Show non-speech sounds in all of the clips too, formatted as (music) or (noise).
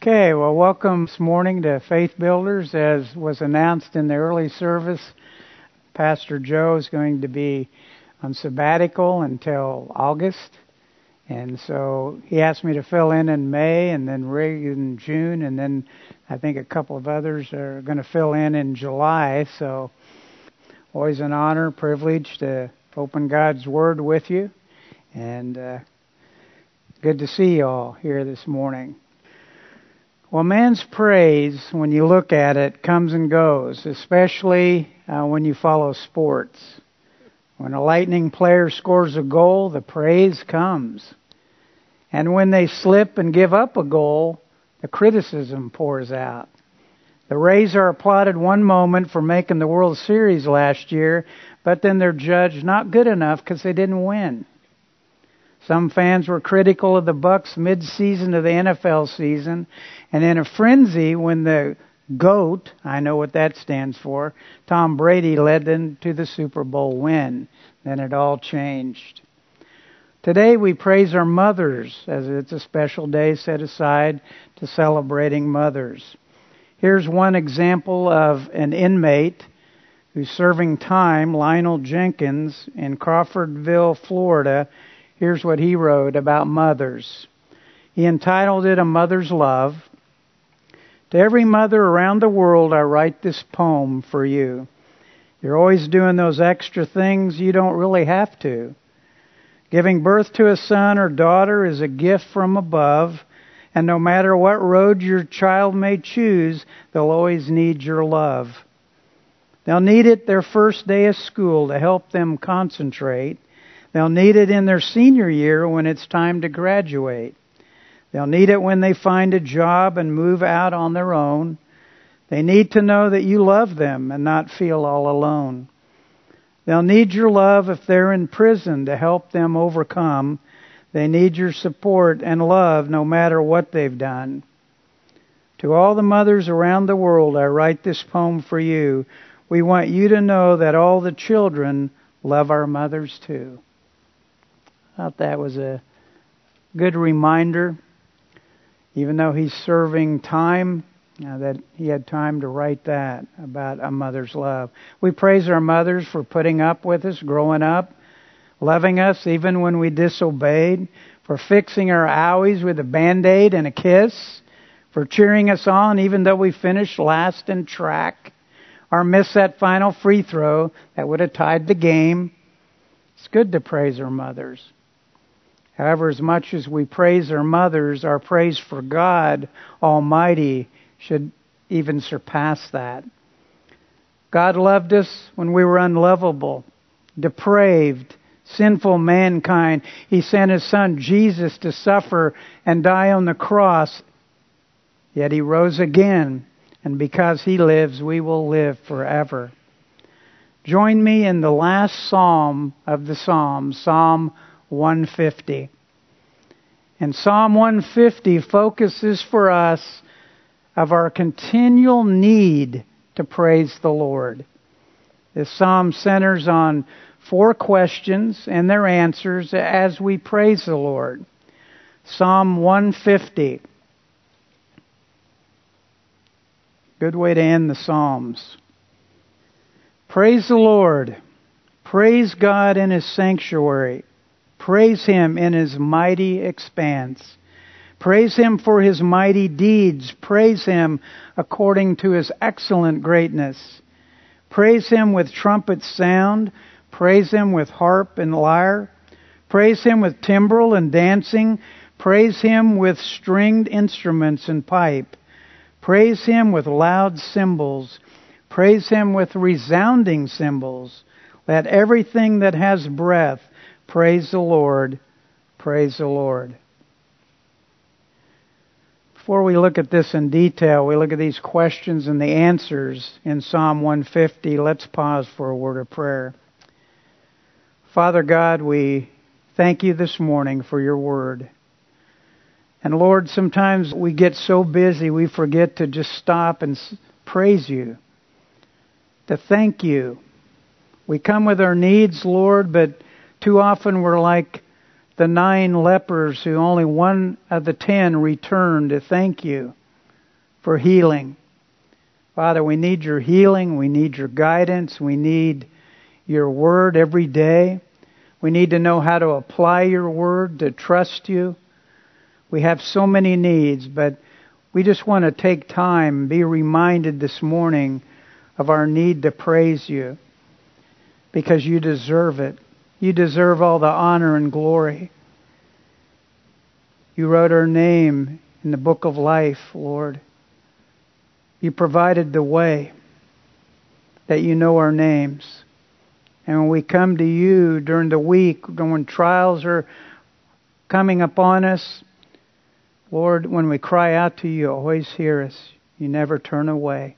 Okay, well, welcome this morning to Faith Builders. As was announced in the early service, Pastor Joe is going to be on sabbatical until August. And so he asked me to fill in in May and then Rig in June, and then I think a couple of others are going to fill in in July. So always an honor, privilege to open God's Word with you. And uh, good to see you all here this morning. Well, man's praise, when you look at it, comes and goes, especially uh, when you follow sports. When a Lightning player scores a goal, the praise comes. And when they slip and give up a goal, the criticism pours out. The Rays are applauded one moment for making the World Series last year, but then they're judged not good enough because they didn't win. Some fans were critical of the Bucks mid-season of the NFL season, and in a frenzy when the GOAT, I know what that stands for, Tom Brady led them to the Super Bowl win. Then it all changed. Today we praise our mothers as it's a special day set aside to celebrating mothers. Here's one example of an inmate who's serving time, Lionel Jenkins, in Crawfordville, Florida, Here's what he wrote about mothers. He entitled it A Mother's Love. To every mother around the world, I write this poem for you. You're always doing those extra things you don't really have to. Giving birth to a son or daughter is a gift from above, and no matter what road your child may choose, they'll always need your love. They'll need it their first day of school to help them concentrate. They'll need it in their senior year when it's time to graduate. They'll need it when they find a job and move out on their own. They need to know that you love them and not feel all alone. They'll need your love if they're in prison to help them overcome. They need your support and love no matter what they've done. To all the mothers around the world, I write this poem for you. We want you to know that all the children love our mothers too thought that was a good reminder, even though he's serving time, uh, that he had time to write that about a mother's love. We praise our mothers for putting up with us, growing up, loving us even when we disobeyed, for fixing our owies with a band aid and a kiss, for cheering us on even though we finished last in track, or missed that final free throw that would have tied the game. It's good to praise our mothers. However, as much as we praise our mothers, our praise for God Almighty should even surpass that. God loved us when we were unlovable, depraved, sinful mankind. He sent His Son Jesus to suffer and die on the cross. Yet He rose again, and because He lives, we will live forever. Join me in the last psalm of the Psalms, Psalm 150. And Psalm 150 focuses for us of our continual need to praise the Lord. This psalm centers on four questions and their answers as we praise the Lord. Psalm 150. Good way to end the Psalms. Praise the Lord. Praise God in His sanctuary. Praise Him in His mighty expanse. Praise Him for His mighty deeds. Praise Him according to His excellent greatness. Praise Him with trumpet sound. Praise Him with harp and lyre. Praise Him with timbrel and dancing. Praise Him with stringed instruments and pipe. Praise Him with loud cymbals. Praise Him with resounding cymbals. Let everything that has breath Praise the Lord. Praise the Lord. Before we look at this in detail, we look at these questions and the answers in Psalm 150. Let's pause for a word of prayer. Father God, we thank you this morning for your word. And Lord, sometimes we get so busy we forget to just stop and praise you, to thank you. We come with our needs, Lord, but too often we're like the nine lepers who only one of the ten returned to thank you. for healing. Father, we need your healing. We need your guidance. We need your word every day. We need to know how to apply your word, to trust you. We have so many needs, but we just want to take time, be reminded this morning of our need to praise you because you deserve it. You deserve all the honor and glory. You wrote our name in the book of life, Lord. You provided the way that you know our names. And when we come to you during the week, when trials are coming upon us, Lord, when we cry out to you, you always hear us. You never turn away.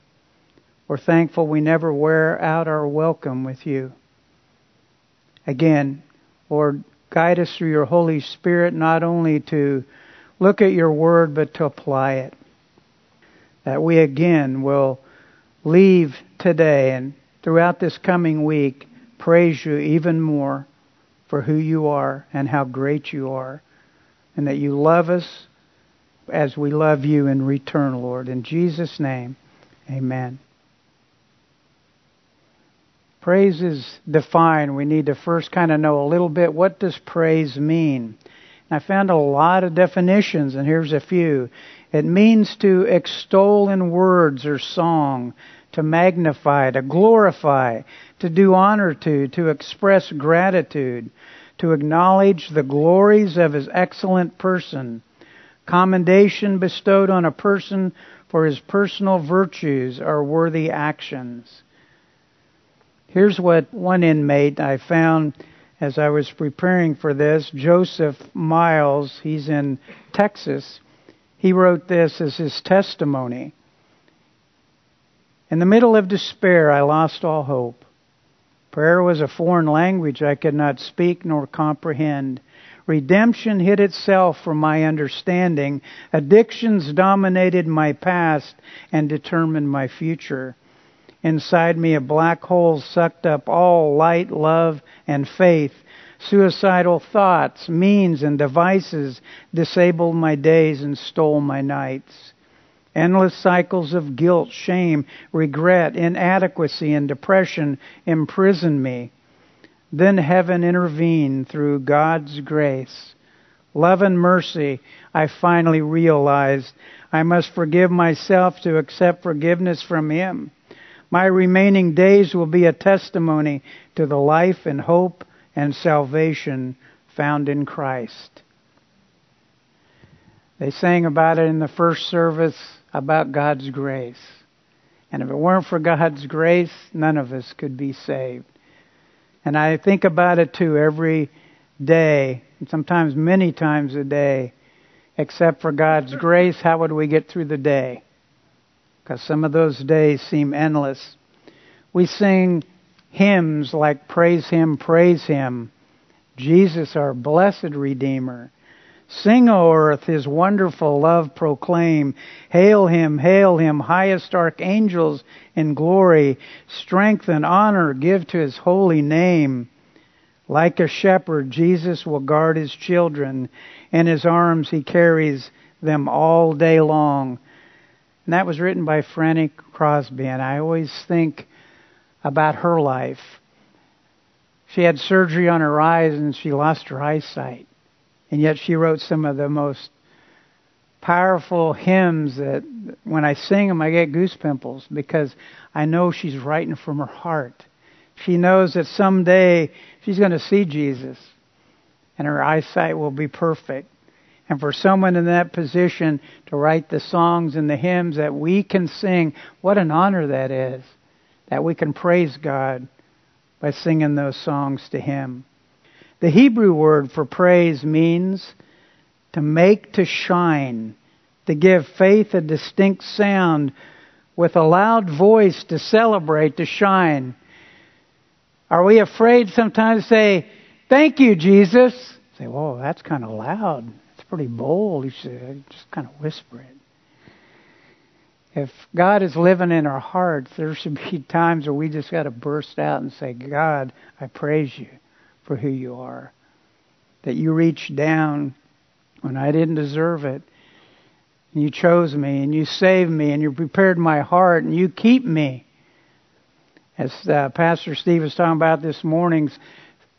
We're thankful we never wear out our welcome with you. Again, Lord, guide us through your Holy Spirit not only to look at your word, but to apply it. That we again will leave today and throughout this coming week praise you even more for who you are and how great you are, and that you love us as we love you in return, Lord. In Jesus' name, amen. Praise is defined. We need to first kind of know a little bit what does praise mean. I found a lot of definitions, and here's a few. It means to extol in words or song, to magnify, to glorify, to do honor to, to express gratitude, to acknowledge the glories of his excellent person, commendation bestowed on a person for his personal virtues or worthy actions. Here's what one inmate I found as I was preparing for this Joseph Miles, he's in Texas. He wrote this as his testimony. In the middle of despair, I lost all hope. Prayer was a foreign language I could not speak nor comprehend. Redemption hid itself from my understanding. Addictions dominated my past and determined my future. Inside me, a black hole sucked up all light, love, and faith. Suicidal thoughts, means, and devices disabled my days and stole my nights. Endless cycles of guilt, shame, regret, inadequacy, and depression imprisoned me. Then heaven intervened through God's grace. Love and mercy, I finally realized I must forgive myself to accept forgiveness from Him. My remaining days will be a testimony to the life and hope and salvation found in Christ. They sang about it in the first service about God's grace. And if it weren't for God's grace, none of us could be saved. And I think about it too every day, and sometimes many times a day. Except for God's grace, how would we get through the day? Because some of those days seem endless. We sing hymns like Praise Him, Praise Him. Jesus, our blessed Redeemer. Sing, O earth, His wonderful love proclaim. Hail Him, hail Him, highest archangels in glory. Strength and honor give to His holy name. Like a shepherd, Jesus will guard His children. In His arms He carries them all day long. And that was written by Fanny Crosby, and I always think about her life. She had surgery on her eyes and she lost her eyesight. And yet she wrote some of the most powerful hymns that when I sing them, I get goose pimples because I know she's writing from her heart. She knows that someday she's going to see Jesus and her eyesight will be perfect. And for someone in that position to write the songs and the hymns that we can sing, what an honor that is. That we can praise God by singing those songs to Him. The Hebrew word for praise means to make to shine, to give faith a distinct sound, with a loud voice to celebrate, to shine. Are we afraid sometimes to say, Thank you, Jesus? Say, whoa, that's kind of loud pretty bold. He said, just kind of whisper it. If God is living in our hearts, there should be (laughs) times where we just got to burst out and say, God, I praise you for who you are. That you reached down when I didn't deserve it And you chose me and you saved me and you prepared my heart and you keep me. As uh, Pastor Steve was talking about this morning,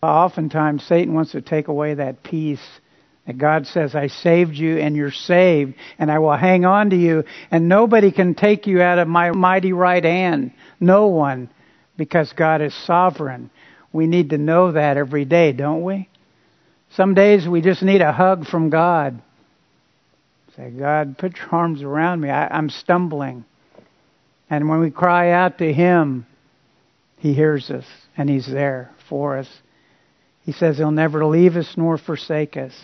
oftentimes Satan wants to take away that peace God says, I saved you and you're saved and I will hang on to you and nobody can take you out of my mighty right hand. No one because God is sovereign. We need to know that every day, don't we? Some days we just need a hug from God. Say, God, put your arms around me. I, I'm stumbling. And when we cry out to Him, He hears us and He's there for us. He says He'll never leave us nor forsake us.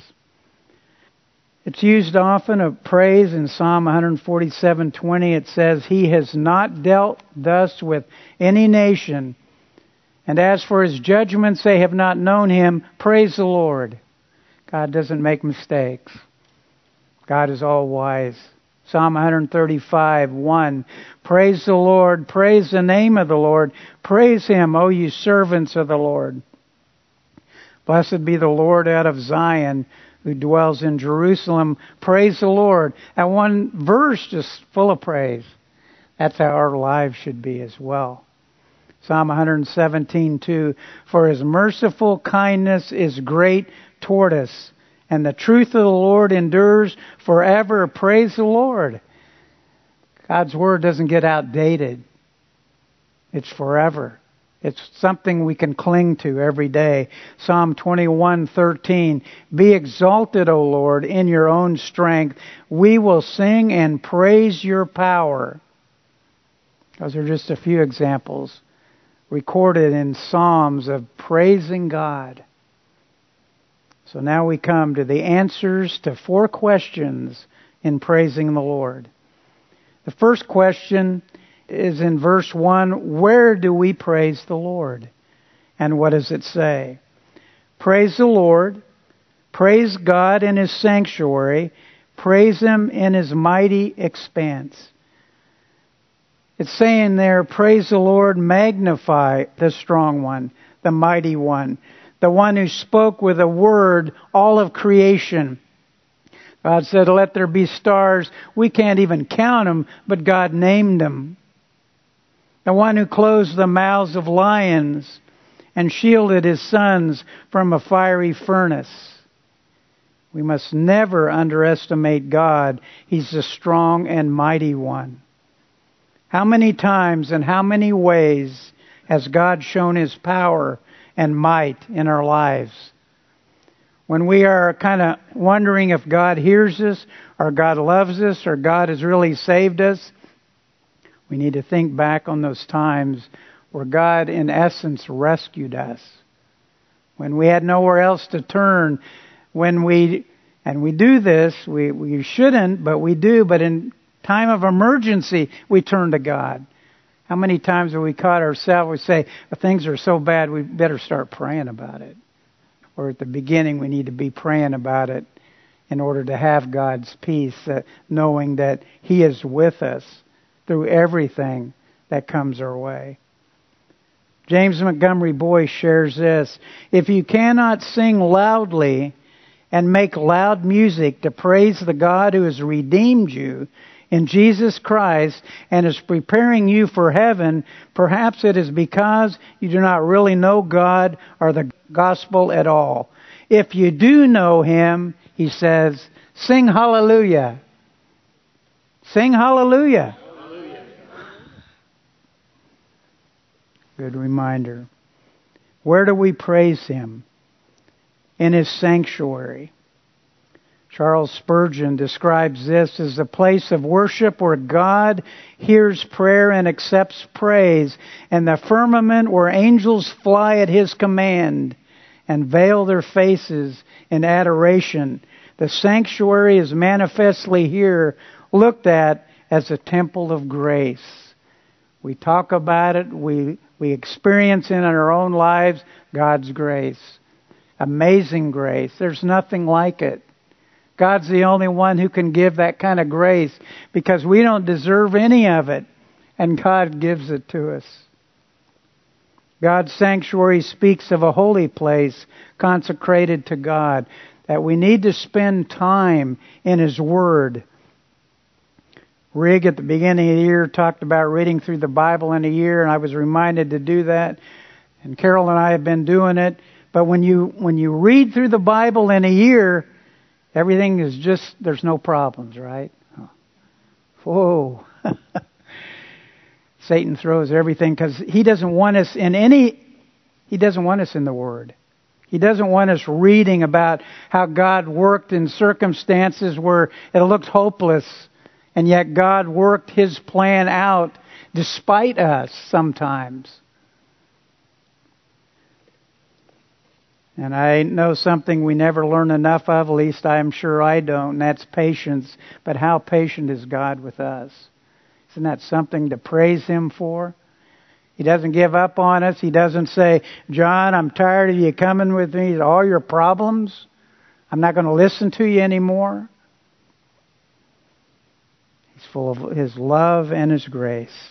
It's used often of praise in Psalm 147:20. It says, "He has not dealt thus with any nation, and as for his judgments, they have not known him." Praise the Lord. God doesn't make mistakes. God is all wise. Psalm 135, 1. Praise the Lord. Praise the name of the Lord. Praise him, O you servants of the Lord. Blessed be the Lord out of Zion who dwells in Jerusalem. Praise the Lord. That one verse just full of praise. That's how our lives should be as well. Psalm 117:2 For his merciful kindness is great toward us, and the truth of the Lord endures forever. Praise the Lord. God's word doesn't get outdated. It's forever. It's something we can cling to every day. Psalm 21:13 Be exalted, O Lord, in your own strength. We will sing and praise your power. Those are just a few examples recorded in Psalms of praising God. So now we come to the answers to four questions in praising the Lord. The first question is in verse 1 Where do we praise the Lord? And what does it say? Praise the Lord. Praise God in His sanctuary. Praise Him in His mighty expanse. It's saying there, praise the Lord, magnify the strong one, the mighty one, the one who spoke with a word all of creation. God said, let there be stars. We can't even count them, but God named them the one who closed the mouths of lions and shielded his sons from a fiery furnace. We must never underestimate God. He's the strong and mighty one. How many times and how many ways has God shown his power and might in our lives? When we are kind of wondering if God hears us or God loves us or God has really saved us, we need to think back on those times where God, in essence, rescued us. When we had nowhere else to turn, when we, and we do this, we, we shouldn't, but we do, but in time of emergency, we turn to God. How many times have we caught ourselves, we say, things are so bad, we better start praying about it. Or at the beginning, we need to be praying about it in order to have God's peace, uh, knowing that He is with us through everything that comes our way. James Montgomery Boice shares this If you cannot sing loudly and make loud music to praise the God who has redeemed you in Jesus Christ and is preparing you for heaven, perhaps it is because you do not really know God or the gospel at all. If you do know Him, he says, sing hallelujah. Sing hallelujah. Good reminder. Where do we praise Him? In His sanctuary. Charles Spurgeon describes this as a place of worship where God hears prayer and accepts praise, and the firmament where angels fly at His command and veil their faces in adoration. The sanctuary is manifestly here looked at as a temple of grace. We talk about it, we we experience in our own lives God's grace. Amazing grace. There's nothing like it. God's the only one who can give that kind of grace because we don't deserve any of it, and God gives it to us. God's sanctuary speaks of a holy place consecrated to God, that we need to spend time in His Word. Rig at the beginning of the year talked about reading through the Bible in a year, and I was reminded to do that. And Carol and I have been doing it. But when you when you read through the Bible in a year, everything is just there's no problems, right? Whoa. (laughs) Satan throws everything because he doesn't want us in any he doesn't want us in the Word. He doesn't want us reading about how God worked in circumstances where it looked hopeless, and yet God worked His plan out despite us sometimes. And I know something we never learn enough of, at least I'm sure I don't, and that's patience. But how patient is God with us? Isn't that something to praise Him for? He doesn't give up on us. He doesn't say, John, I'm tired of you coming with me, all your problems. I'm not going to listen to you anymore. He's full of His love and His grace.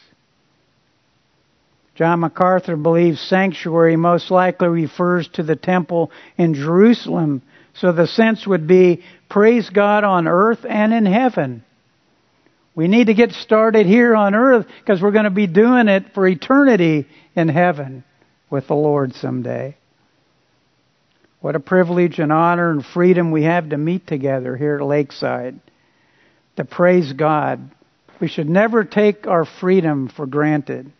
John MacArthur believes sanctuary most likely refers to the temple in Jerusalem. So the sense would be praise God on earth and in heaven. We need to get started here on earth because we're going to be doing it for eternity in heaven with the Lord someday. What a privilege and honor and freedom we have to meet together here at Lakeside to praise God. We should never take our freedom for granted.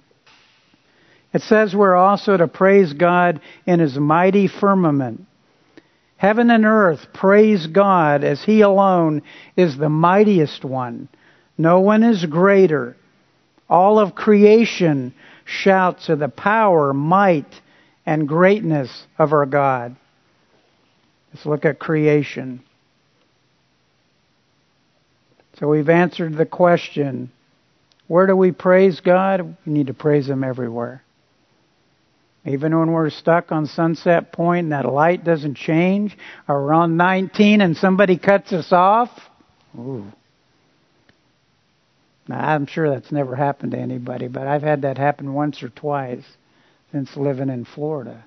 It says we're also to praise God in His mighty firmament. Heaven and earth praise God as He alone is the mightiest one. No one is greater. All of creation shouts of the power, might, and greatness of our God. Let's look at creation. So we've answered the question where do we praise God? We need to praise Him everywhere. Even when we're stuck on Sunset Point and that light doesn't change, or we're on 19 and somebody cuts us off, ooh, now, I'm sure that's never happened to anybody, but I've had that happen once or twice since living in Florida.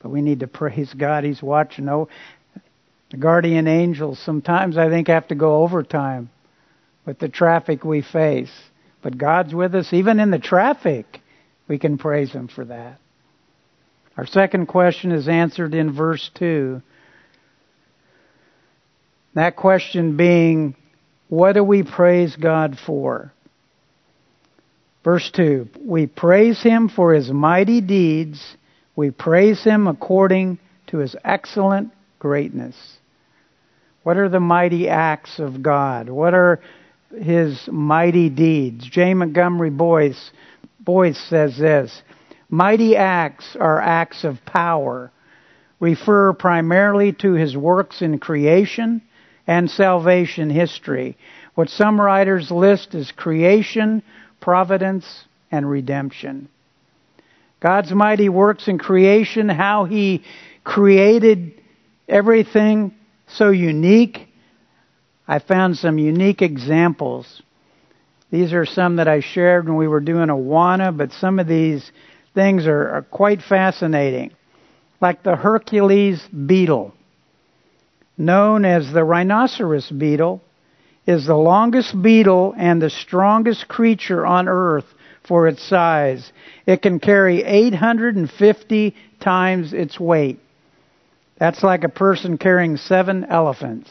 But we need to praise God. He's watching. Oh, the guardian angels sometimes I think have to go overtime with the traffic we face. But God's with us even in the traffic. We can praise Him for that. Our second question is answered in verse 2. That question being, what do we praise God for? Verse 2 We praise Him for His mighty deeds. We praise Him according to His excellent greatness. What are the mighty acts of God? What are His mighty deeds? J. Montgomery Boyce, Boice says this Mighty acts are acts of power, refer primarily to His works in creation and salvation history. What some writers list as creation, providence, and redemption. God's mighty works in creation, how He created everything so unique. I found some unique examples. These are some that I shared when we were doing Awana, but some of these things are, are quite fascinating. Like the Hercules beetle known as the rhinoceros beetle, is the longest beetle and the strongest creature on earth for its size. It can carry 850 times its weight. That's like a person carrying seven elephants.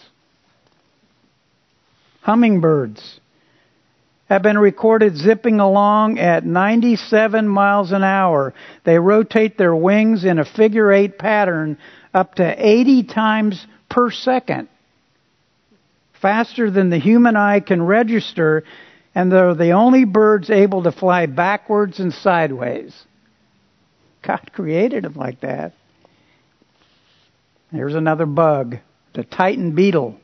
Hummingbirds have been recorded zipping along at 97 miles an hour. They rotate their wings in a figure eight pattern up to 80 times per second, faster than the human eye can register, and they're the only birds able to fly backwards and sideways. God created them like that. Here's another bug the Titan beetle.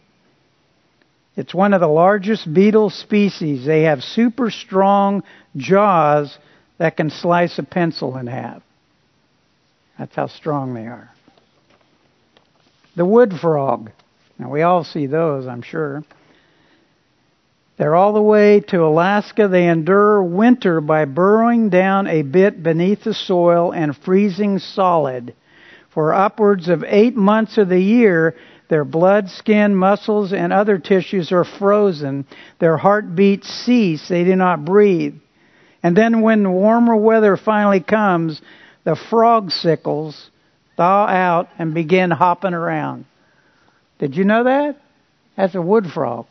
It's one of the largest beetle species. They have super strong jaws that can slice a pencil in half. That's how strong they are. The wood frog. Now, we all see those, I'm sure. They're all the way to Alaska. They endure winter by burrowing down a bit beneath the soil and freezing solid. For upwards of eight months of the year, Their blood, skin, muscles, and other tissues are frozen. Their heartbeats cease. They do not breathe. And then when warmer weather finally comes, the frog sickles thaw out and begin hopping around. Did you know that? That's a wood frog.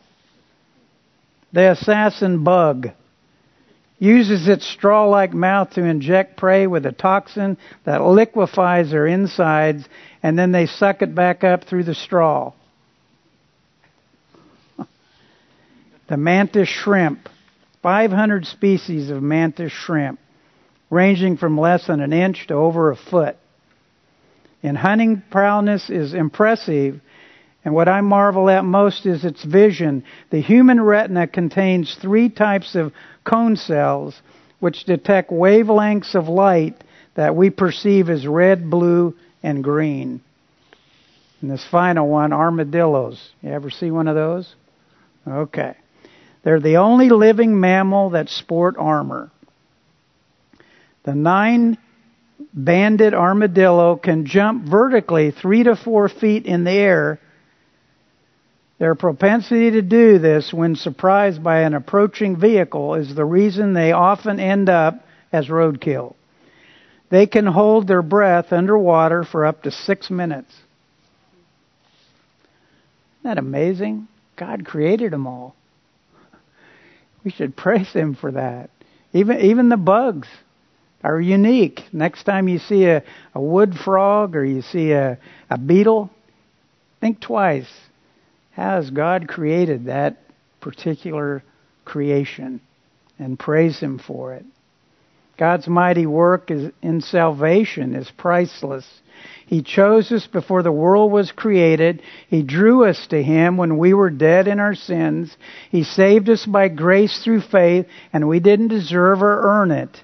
The assassin bug uses its straw like mouth to inject prey with a toxin that liquefies their insides, and then they suck it back up through the straw. (laughs) the mantis shrimp 500 species of mantis shrimp, ranging from less than an inch to over a foot. And hunting prowess is impressive, and what I marvel at most is its vision. The human retina contains three types of cone cells which detect wavelengths of light that we perceive as red, blue, and green. And this final one, armadillos. You ever see one of those? Okay. They're the only living mammal that sport armor. The nine banded armadillo can jump vertically three to four feet in the air their propensity to do this when surprised by an approaching vehicle is the reason they often end up as roadkill. They can hold their breath underwater for up to six minutes. Isn't that amazing? God created them all. (laughs) We should praise Him for that. Even even the bugs are unique. Next time you see a, a wood frog or you see a, a beetle, think twice has God created that particular creation and praise Him for it. God's mighty work is, in salvation is priceless. He chose us before the world was created. He drew us to Him when we were dead in our sins. He saved us by grace through faith, and we didn't deserve or earn it.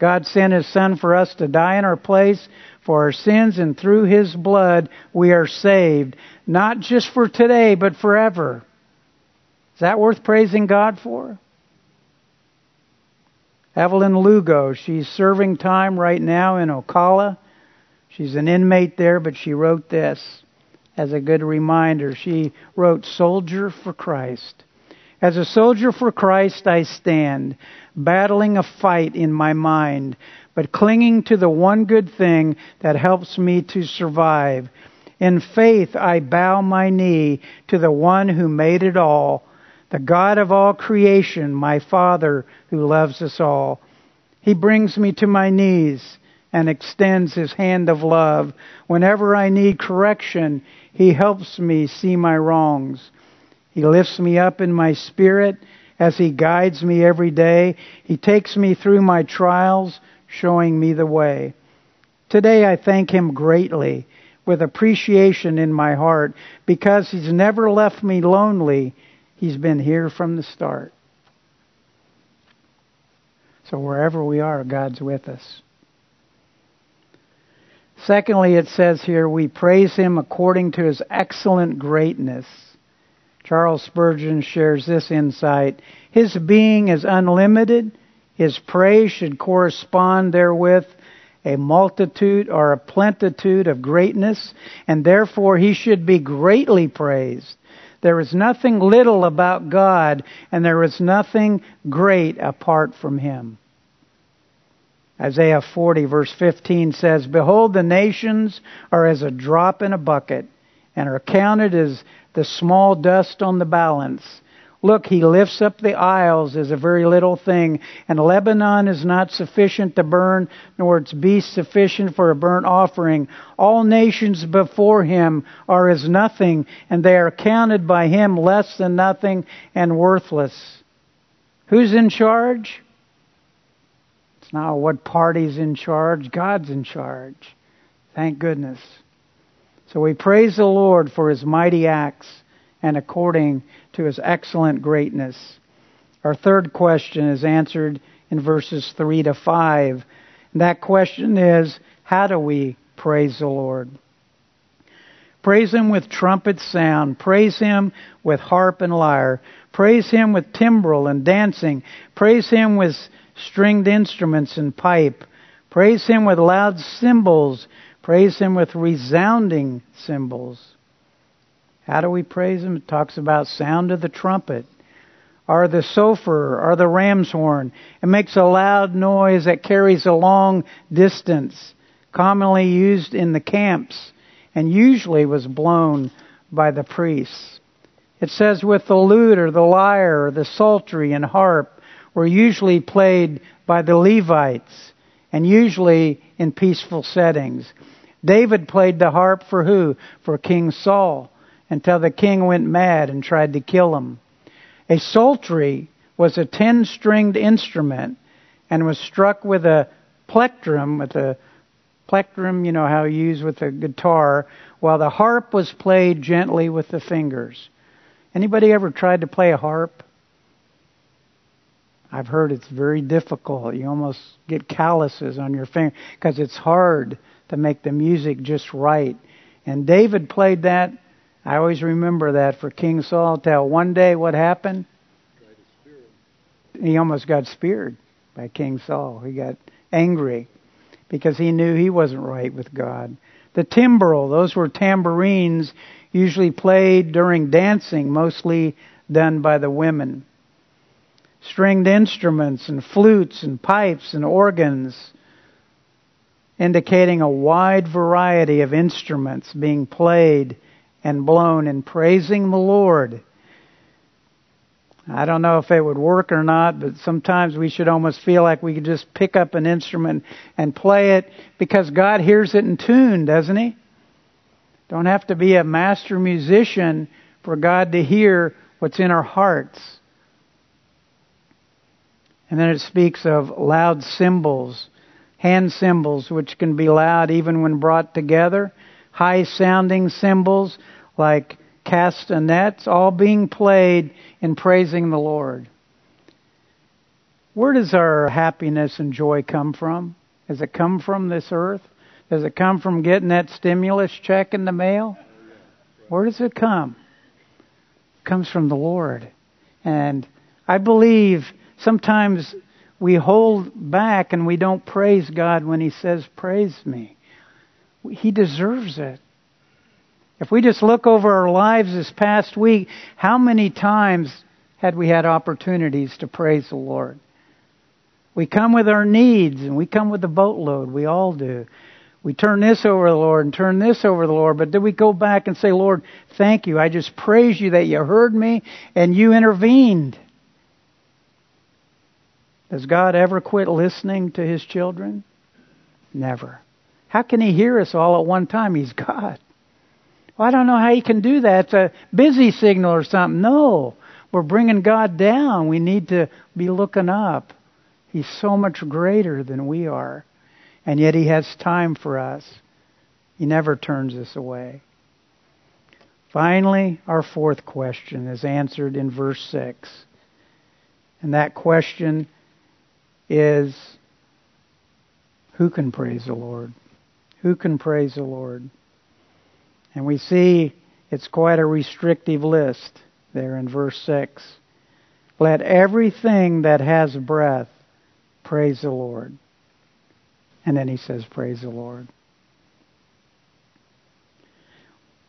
God sent His Son for us to die in our place for our sins, and through His blood we are saved, not just for today, but forever. Is that worth praising God for? Evelyn Lugo, she's serving time right now in Ocala. She's an inmate there, but she wrote this as a good reminder. She wrote, Soldier for Christ. As a soldier for Christ, I stand, battling a fight in my mind, but clinging to the one good thing that helps me to survive. In faith, I bow my knee to the one who made it all, the God of all creation, my Father who loves us all. He brings me to my knees and extends his hand of love. Whenever I need correction, he helps me see my wrongs. He lifts me up in my spirit as he guides me every day. He takes me through my trials showing me the way. Today I thank Him greatly with appreciation in my heart because He's never left me lonely. He's been here from the start. So wherever we are, God's with us. Secondly, it says here, we praise Him according to His excellent greatness. Charles Spurgeon shares this insight. His being is unlimited his praise should correspond therewith a multitude or a plentitude of greatness, and therefore he should be greatly praised. There is nothing little about God, and there is nothing great apart from him. Isaiah 40, verse 15 says, Behold, the nations are as a drop in a bucket, and are counted as the small dust on the balance. Look, he lifts up the isles as a very little thing, and Lebanon is not sufficient to burn, nor its beasts sufficient for a burnt offering. All nations before him are as nothing, and they are counted by him less than nothing and worthless. Who's in charge? It's not what party's in charge, God's in charge. Thank goodness. So we praise the Lord for his mighty acts and according to his excellent greatness. Our third question is answered in verses 3 to 5. And that question is how do we praise the Lord? Praise Him with trumpet sound. Praise Him with harp and lyre. Praise Him with timbrel and dancing. Praise Him with stringed instruments and pipe. Praise Him with loud cymbals. Praise Him with resounding cymbals. How do we praise Him? It talks about sound of the trumpet, or the shofar, or the ram's horn. It makes a loud noise that carries a long distance, commonly used in the camps, and usually was blown by the priests. It says with the lute or the lyre or the psaltery and harp were usually played by the Levites and usually in peaceful settings. David played the harp for who? For King Saul until the king went mad and tried to kill him. A psaltery was a ten stringed instrument and was struck with a plectrum, with a plectrum, you know how you use with a guitar, while the harp was played gently with the fingers. Anybody ever tried to play a harp? I've heard it's very difficult. You almost get calluses on your finger because it's hard to make the music just right. And David played that. I always remember that for King Saul. Till one day, what happened? He almost got speared by King Saul. He got angry because he knew he wasn't right with God. The timbrel, those were tambourines usually played during dancing, mostly done by the women. Stringed instruments and flutes and pipes and organs, indicating a wide variety of instruments being played and blown in praising the Lord. I don't know if it would work or not, but sometimes we should almost feel like we could just pick up an instrument and play it because God hears it in tune, doesn't He? Don't have to be a master musician for God to hear what's in our hearts. And then it speaks of loud cymbals, hand cymbals, which can be loud even when brought together, high sounding cymbals like castanets, all being played in praising the Lord. Where does our happiness and joy come from? Does it come from this earth? Does it come from getting that stimulus check in the mail? Where does it come? It comes from the Lord. And I believe sometimes we hold back and we don't praise God when He says, Praise me. He deserves it. If we just look over our lives this past week, how many times had we had opportunities to praise the Lord? We come with our needs and we come with the boatload. We all do. We turn this over the Lord and turn this over the Lord, but do we go back and say, Lord, thank you. I just praise you that you heard me and you intervened. Does God ever quit listening to his children? Never. How can he hear us all at one time? He's God. Well, I don't know how he can do that. It's a busy signal or something. No. We're bringing God down. We need to be looking up. He's so much greater than we are. And yet He has time for us. He never turns us away. Finally, our fourth question is answered in verse 6. And that question is Who can praise the Lord? Who can praise the Lord? And we see it's quite a restrictive list there in verse 6. Let everything that has breath praise the Lord. And then he says, Praise the Lord.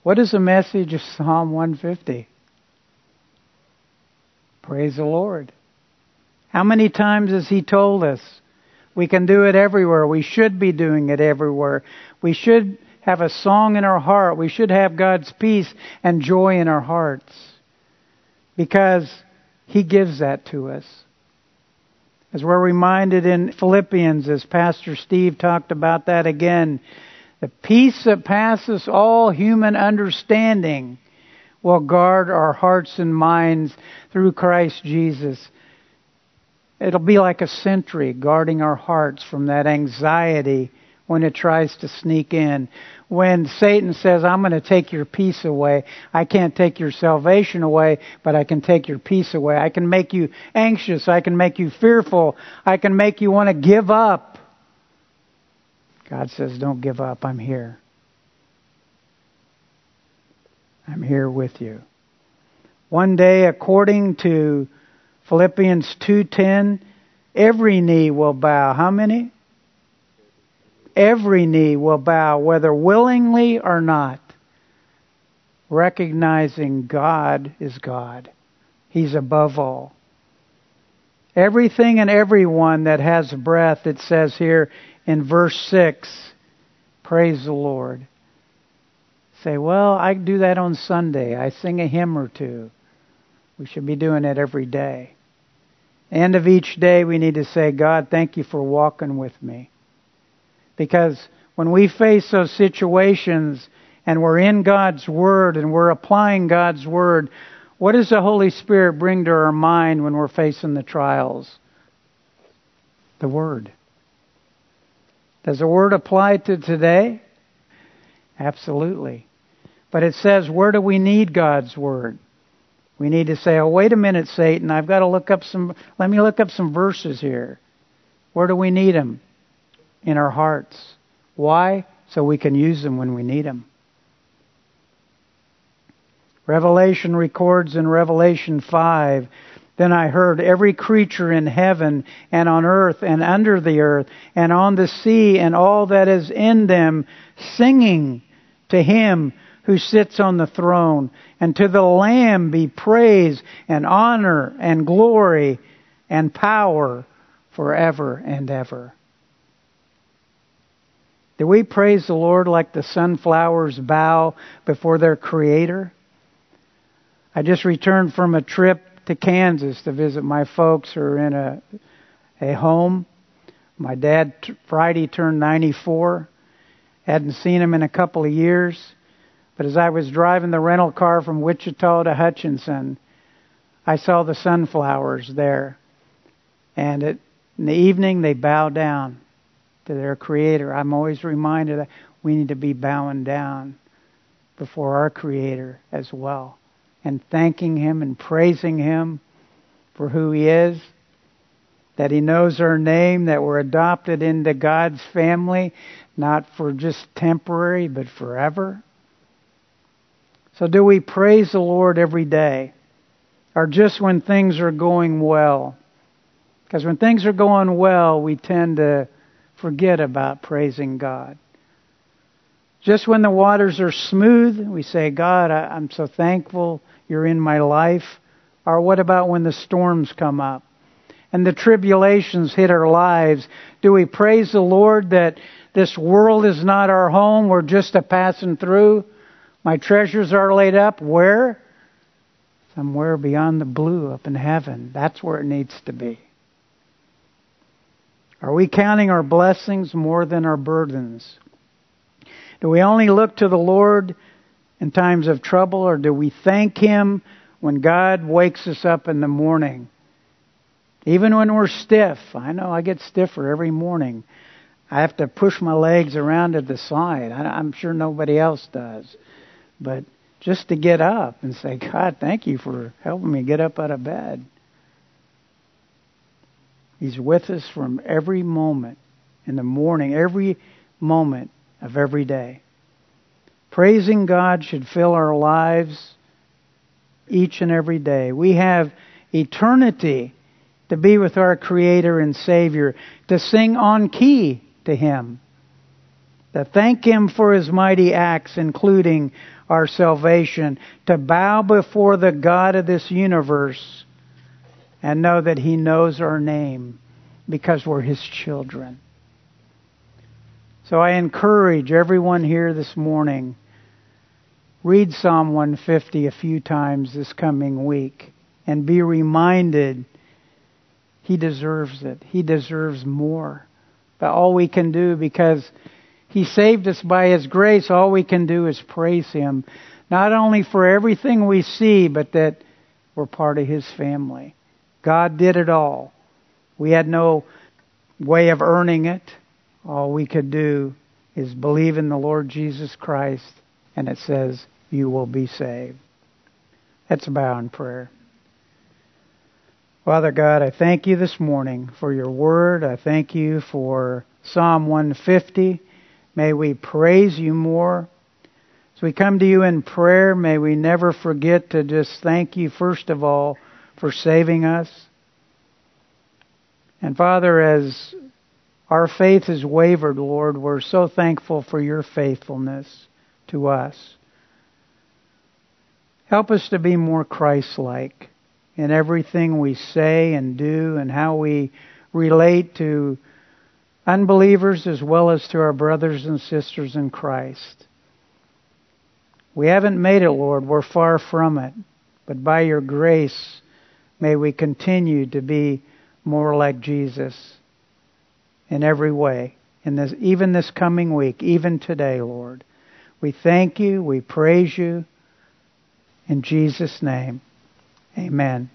What is the message of Psalm 150? Praise the Lord. How many times has he told us we can do it everywhere? We should be doing it everywhere. We should have a song in our heart. We should have God's peace and joy in our hearts because he gives that to us. As we're reminded in Philippians, as Pastor Steve talked about that again, the peace that passes all human understanding will guard our hearts and minds through Christ Jesus. It'll be like a sentry guarding our hearts from that anxiety when it tries to sneak in. When Satan says, I'm going to take your peace away, I can't take your salvation away, but I can take your peace away. I can make you anxious. I can make you fearful. I can make you want to give up. God says, Don't give up. I'm here. I'm here with you. One day, according to Philippians 2:10, every knee will bow. How many? every knee will bow, whether willingly or not. recognizing God is God. He's above all. Everything and everyone that has breath, it says here in verse 6, praise the Lord. Say, well, I do that on Sunday. I sing a hymn or two. We should be doing it every day. End of each day, we need to say, God, thank you for walking with me. Because when we face those situations and we're in God's Word and we're applying God's Word, what does the Holy Spirit bring to our mind when we're facing the trials? The Word. Does the Word apply to today? Absolutely. But it says, where do we need God's Word? We need to say, oh, wait a minute, Satan, I've got to look up some, let me look up some verses here. Where do we need them? In our hearts. Why? So we can use them when we need them. Revelation records in Revelation 5 Then I heard every creature in heaven and on earth and under the earth and on the sea and all that is in them singing to him who sits on the throne, and to the Lamb be praise and honor and glory and power forever and ever. Do we praise the Lord like the sunflowers bow before their Creator? I just returned from a trip to Kansas to visit my folks who are in a, a home. My dad Friday turned 94. Hadn't seen him in a couple of years. But as I was driving the rental car from Wichita to Hutchinson, I saw the sunflowers there. And it, in the evening, they bow down to their Creator. I'm always reminded that we need to be bowing down before our Creator as well and thanking Him and praising Him for who He is, that He knows our name, that we're adopted into God's family, not for just temporary, but forever. So, do we praise the Lord every day? Or just when things are going well? Because when things are going well, we tend to forget about praising God. Just when the waters are smooth, we say, God, I, am so thankful you're in my life. Or what about when the storms come up and the tribulations hit our lives? Do we praise the Lord that this world is not our home, we're just a passing through? My treasures are laid up where? Somewhere beyond the blue up in heaven. That's where it needs to be. Are we counting our blessings more than our burdens? Do we only look to the Lord in times of trouble, or do we thank Him when God wakes us up in the morning? Even when we're stiff, I know I get stiffer every morning. I have to push my legs around to the side. I'm sure nobody else does. But just to get up and say, God, thank you for helping me get up out of bed. He's with us from every moment in the morning, every moment of every day. Praising God should fill our lives each and every day. We have eternity to be with our Creator and Savior, to sing on key to Him, to thank Him for His mighty acts, including our salvation, to bow before the God of this universe and know that He knows our name because we're His children. So I encourage everyone here this morning, read Psalm 150 a few times this coming week and be reminded He deserves it. He deserves more. But all we can do because he saved us by His grace. All we can do is praise Him, not only for everything we see, but that we're part of His family. God did it all. We had no way of earning it. All we could do is believe in the Lord Jesus Christ, and it says, You will be saved. Let's bow in prayer. Father God, I thank you this morning for your word. I thank you for Psalm 150. May we praise you more. As we come to you in prayer, may we never forget to just thank you, first of all, for saving us. And Father, as our faith has wavered, Lord, we're so thankful for your faithfulness to us. Help us to be more Christ like in everything we say and do and how we relate to unbelievers as well as to our brothers and sisters in Christ. We haven't made it, Lord. We're far from it. But by your grace, may we continue to be more like Jesus in every way. In this, even this coming week, even today, Lord. We thank you. We praise you. In Jesus' name, amen.